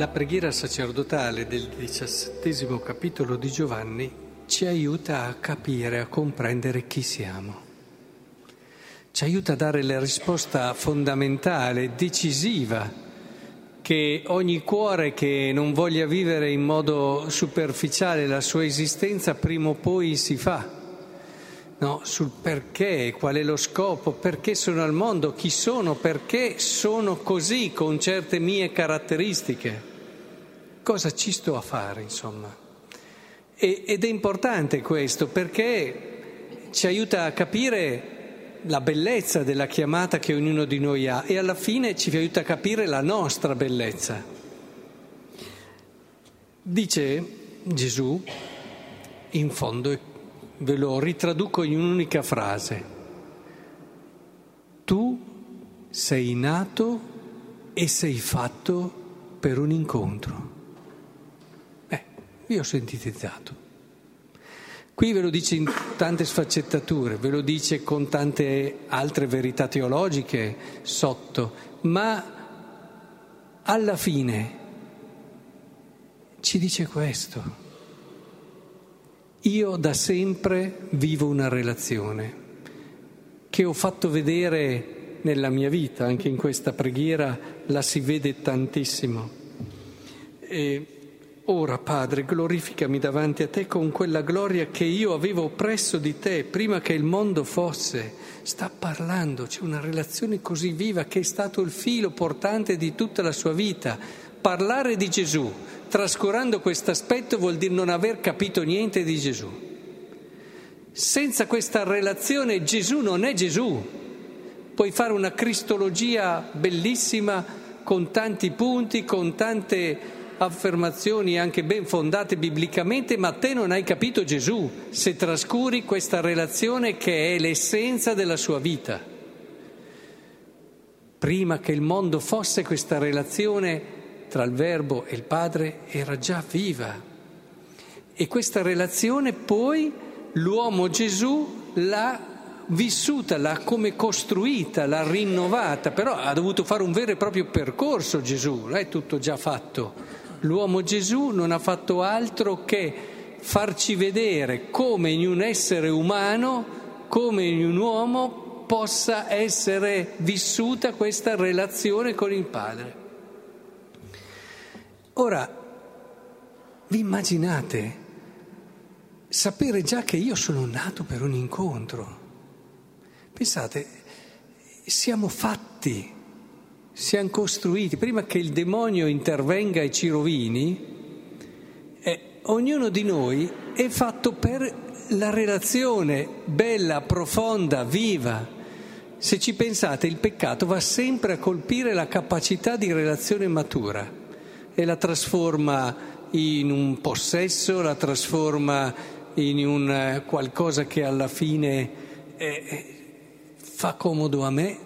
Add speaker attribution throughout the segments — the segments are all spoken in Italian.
Speaker 1: La preghiera sacerdotale del diciassettesimo capitolo di Giovanni ci aiuta a capire, a comprendere chi siamo. Ci aiuta a dare la risposta fondamentale, decisiva, che ogni cuore che non voglia vivere in modo superficiale la sua esistenza prima o poi si fa. No, sul perché, qual è lo scopo, perché sono al mondo, chi sono, perché sono così con certe mie caratteristiche. Cosa ci sto a fare, insomma? E, ed è importante questo perché ci aiuta a capire la bellezza della chiamata che ognuno di noi ha e alla fine ci aiuta a capire la nostra bellezza. Dice Gesù, in fondo, ve lo ritraduco in un'unica frase. Tu sei nato e sei fatto per un incontro. Vi ho sintetizzato. Qui ve lo dice in tante sfaccettature, ve lo dice con tante altre verità teologiche sotto, ma alla fine ci dice questo. Io da sempre vivo una relazione che ho fatto vedere nella mia vita, anche in questa preghiera la si vede tantissimo. E ora, Padre, glorificami davanti a te con quella gloria che io avevo presso di te prima che il mondo fosse. Sta parlando, c'è una relazione così viva che è stato il filo portante di tutta la sua vita. Parlare di Gesù, trascurando questo aspetto vuol dire non aver capito niente di Gesù. Senza questa relazione Gesù non è Gesù. Puoi fare una cristologia bellissima con tanti punti, con tante affermazioni anche ben fondate biblicamente, ma te non hai capito Gesù se trascuri questa relazione che è l'essenza della sua vita. Prima che il mondo fosse questa relazione tra il Verbo e il Padre era già viva. E questa relazione poi l'uomo Gesù l'ha vissuta, l'ha come costruita, l'ha rinnovata, però ha dovuto fare un vero e proprio percorso Gesù, non è tutto già fatto. L'uomo Gesù non ha fatto altro che farci vedere come in un essere umano, come in un uomo possa essere vissuta questa relazione con il Padre. Ora, vi immaginate sapere già che io sono nato per un incontro? Pensate, siamo fatti, siamo costruiti, prima che il demonio intervenga e ci rovini, eh, ognuno di noi è fatto per la relazione bella, profonda, viva. Se ci pensate, il peccato va sempre a colpire la capacità di relazione matura e la trasforma in un possesso, la trasforma in un eh, qualcosa che alla fine eh, fa comodo a me,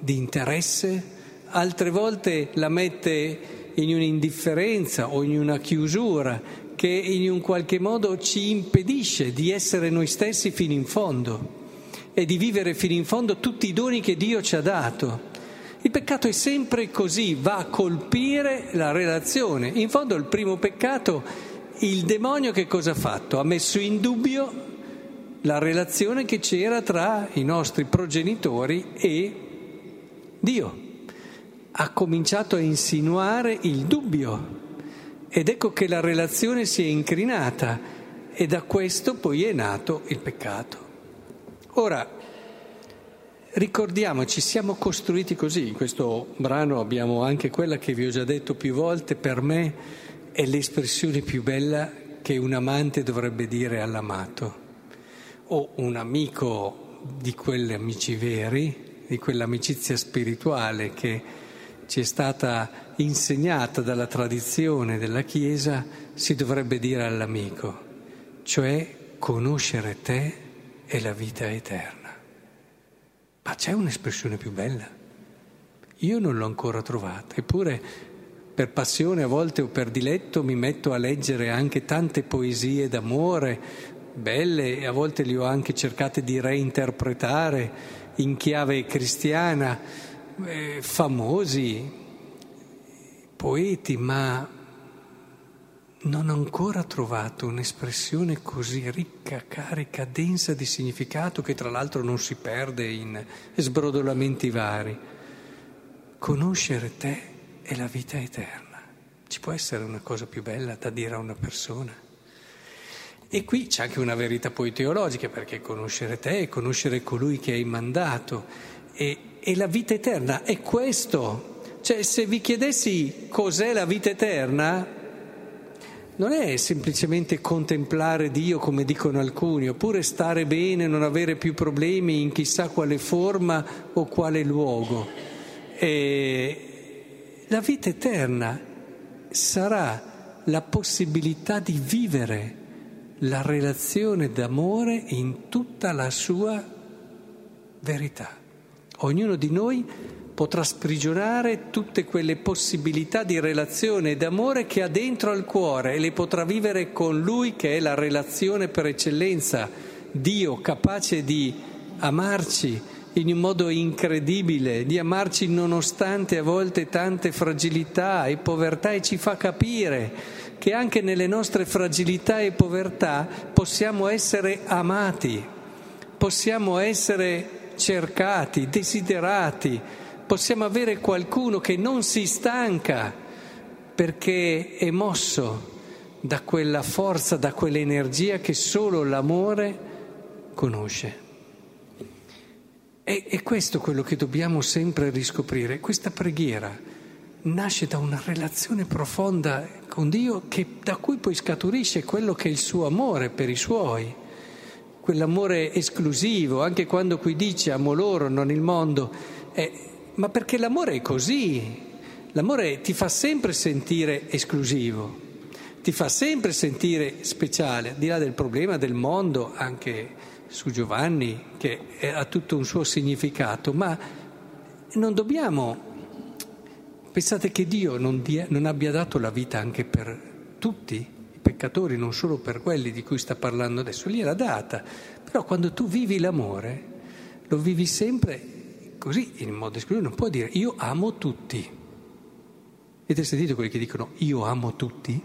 Speaker 1: di interesse, altre volte la mette in un'indifferenza o in una chiusura che in un qualche modo ci impedisce di essere noi stessi fino in fondo e di vivere fino in fondo tutti i doni che Dio ci ha dato. Il peccato è sempre così, va a colpire la relazione. In fondo il primo peccato, il demonio che cosa ha fatto? Ha messo in dubbio la relazione che c'era tra i nostri progenitori e Dio. Ha cominciato a insinuare il dubbio ed ecco che la relazione si è incrinata e da questo poi è nato il peccato. Ora, Ricordiamoci, siamo costruiti così. In questo brano abbiamo anche quella che vi ho già detto più volte, per me è l'espressione più bella che un amante dovrebbe dire all'amato, o un amico di quegli amici veri, di quell'amicizia spirituale che ci è stata insegnata dalla tradizione della Chiesa, si dovrebbe dire all'amico, cioè conoscere te è la vita eterna. Ma c'è un'espressione più bella? Io non l'ho ancora trovata, eppure per passione a volte o per diletto mi metto a leggere anche tante poesie d'amore, belle, e a volte le ho anche cercate di reinterpretare in chiave cristiana, eh, famosi, poeti, ma non ho ancora trovato un'espressione così ricca, carica, densa di significato che tra l'altro non si perde in sbrodolamenti vari. Conoscere te è la vita eterna. Ci può essere una cosa più bella da dire a una persona? E qui c'è anche una verità poi teologica, perché conoscere te è conoscere colui che hai mandato. E, e la vita eterna è questo. Cioè, se vi chiedessi cos'è la vita eterna, non è semplicemente contemplare Dio come dicono alcuni, oppure stare bene, non avere più problemi in chissà quale forma o quale luogo. E la vita eterna sarà la possibilità di vivere la relazione d'amore in tutta la sua verità. Ognuno di noi potrà sprigionare tutte quelle possibilità di relazione e d'amore che ha dentro al cuore e le potrà vivere con Lui che è la relazione per eccellenza, Dio capace di amarci in un modo incredibile, di amarci nonostante a volte tante fragilità e povertà e ci fa capire che anche nelle nostre fragilità e povertà possiamo essere amati, possiamo essere cercati, desiderati, possiamo avere qualcuno che non si stanca perché è mosso da quella forza, da quell'energia che solo l'amore conosce. E, e questo è quello che dobbiamo sempre riscoprire. Questa preghiera nasce da una relazione profonda con Dio che, da cui poi scaturisce quello che è il suo amore per i suoi, quell'amore esclusivo, anche quando qui dice amo loro, non il mondo. Eh, ma perché l'amore è così. L'amore ti fa sempre sentire esclusivo, ti fa sempre sentire speciale, al di là del problema del mondo, anche su Giovanni, che ha tutto un suo significato, ma non dobbiamo... Pensate che Dio non, dia, non abbia dato la vita anche per tutti peccatori, non solo per quelli di cui sta parlando adesso, gliel'ha data, però quando tu vivi l'amore, lo vivi sempre Così, in modo esclusivo, non può dire io amo tutti. Avete sentito quelli che dicono io amo tutti?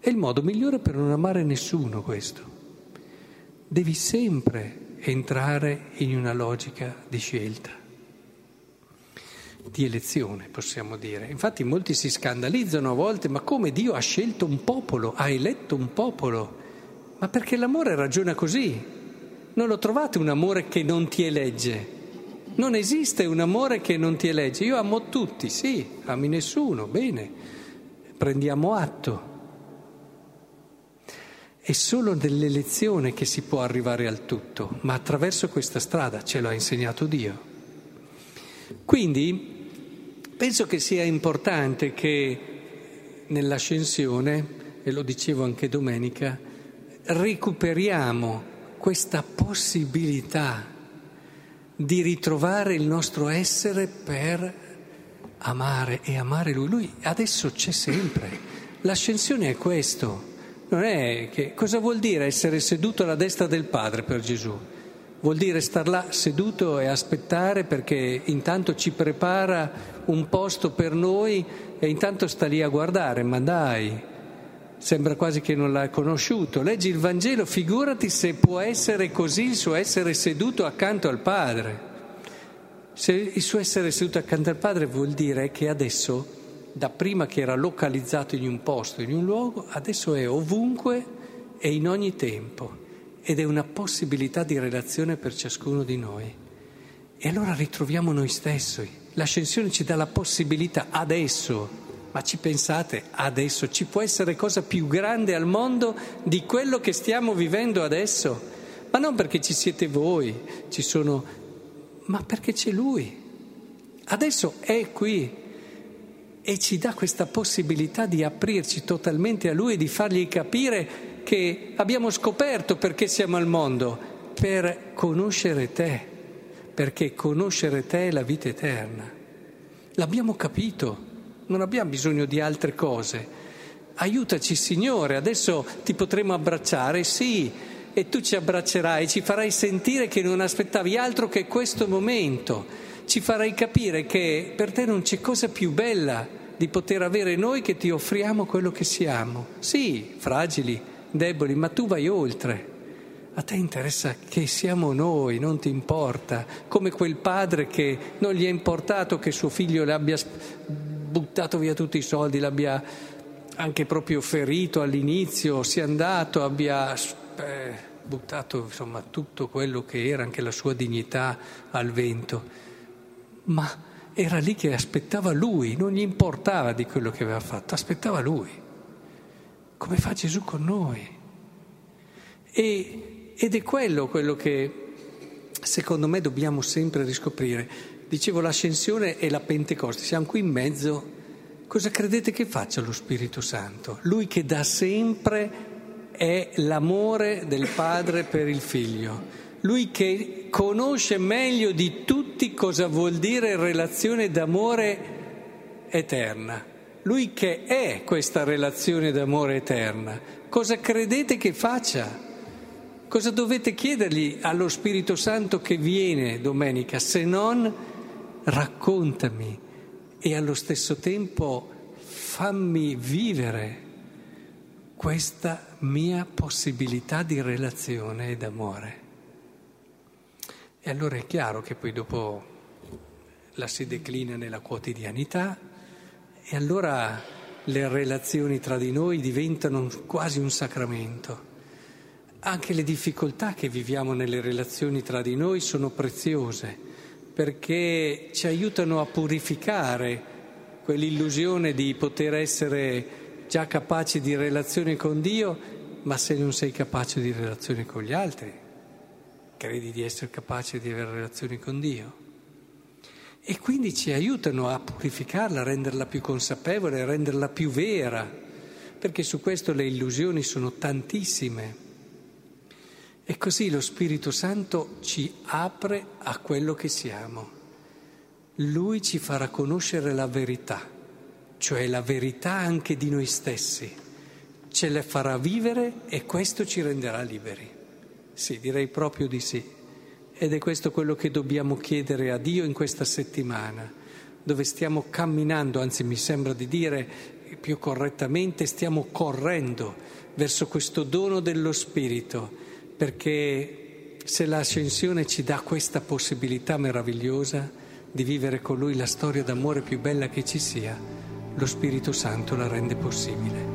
Speaker 1: È il modo migliore per non amare nessuno questo. Devi sempre entrare in una logica di scelta, di elezione, possiamo dire. Infatti molti si scandalizzano a volte, ma come Dio ha scelto un popolo, ha eletto un popolo? Ma perché l'amore ragiona così. Non lo trovate un amore che non ti elegge, non esiste un amore che non ti elegge. Io amo tutti, sì, ami nessuno, bene, prendiamo atto. È solo nell'elezione che si può arrivare al tutto, ma attraverso questa strada ce l'ha insegnato Dio. Quindi penso che sia importante che nell'ascensione, e lo dicevo anche domenica, recuperiamo questa possibilità di ritrovare il nostro essere per amare e amare Lui. Lui adesso c'è sempre. L'ascensione è questo. Non è che cosa vuol dire essere seduto alla destra del Padre per Gesù? Vuol dire star là seduto e aspettare perché intanto ci prepara un posto per noi e intanto sta lì a guardare, ma dai, sembra quasi che non l'ha conosciuto. Leggi il Vangelo, figurati se può essere così il suo essere seduto accanto al Padre. Se il suo essere seduto accanto al Padre vuol dire che adesso, da prima che era localizzato in un posto, in un luogo, adesso è ovunque e in ogni tempo ed è una possibilità di relazione per ciascuno di noi. E allora ritroviamo noi stessi. L'ascensione ci dà la possibilità adesso ma ci pensate adesso? Ci può essere cosa più grande al mondo di quello che stiamo vivendo adesso? Ma non perché ci siete voi, ci sono, ma perché c'è Lui. Adesso è qui e ci dà questa possibilità di aprirci totalmente a Lui e di fargli capire che abbiamo scoperto perché siamo al mondo, per conoscere te, perché conoscere te è la vita eterna. L'abbiamo capito non abbiamo bisogno di altre cose. Aiutaci Signore, adesso ti potremo abbracciare, sì, e tu ci abbraccerai, ci farai sentire che non aspettavi altro che questo momento, ci farai capire che per te non c'è cosa più bella di poter avere noi che ti offriamo quello che siamo. Sì, fragili, deboli, ma tu vai oltre. A te interessa che siamo noi, non ti importa, come quel padre che non gli è importato che suo figlio le abbia buttato via tutti i soldi, l'abbia anche proprio ferito all'inizio, sia andato, abbia eh, buttato insomma tutto quello che era, anche la sua dignità al vento. Ma era lì che aspettava lui, non gli importava di quello che aveva fatto, aspettava lui, come fa Gesù con noi. E ed è quello quello che secondo me dobbiamo sempre riscoprire. Dicevo l'ascensione e la Pentecoste, siamo qui in mezzo. Cosa credete che faccia lo Spirito Santo? Lui che da sempre è l'amore del Padre per il Figlio. Lui che conosce meglio di tutti cosa vuol dire relazione d'amore eterna. Lui che è questa relazione d'amore eterna. Cosa credete che faccia? Cosa dovete chiedergli allo Spirito Santo che viene domenica se non raccontami e allo stesso tempo fammi vivere questa mia possibilità di relazione ed amore? E allora è chiaro che poi dopo la si declina nella quotidianità e allora le relazioni tra di noi diventano quasi un sacramento. Anche le difficoltà che viviamo nelle relazioni tra di noi sono preziose perché ci aiutano a purificare quell'illusione di poter essere già capaci di relazione con Dio, ma se non sei capace di relazione con gli altri, credi di essere capace di avere relazioni con Dio. E quindi ci aiutano a purificarla, a renderla più consapevole, a renderla più vera, perché su questo le illusioni sono tantissime. E così lo Spirito Santo ci apre a quello che siamo. Lui ci farà conoscere la verità, cioè la verità anche di noi stessi. Ce la farà vivere e questo ci renderà liberi. Sì, direi proprio di sì. Ed è questo quello che dobbiamo chiedere a Dio in questa settimana, dove stiamo camminando, anzi mi sembra di dire più correttamente, stiamo correndo verso questo dono dello Spirito perché se l'ascensione ci dà questa possibilità meravigliosa di vivere con Lui la storia d'amore più bella che ci sia, lo Spirito Santo la rende possibile.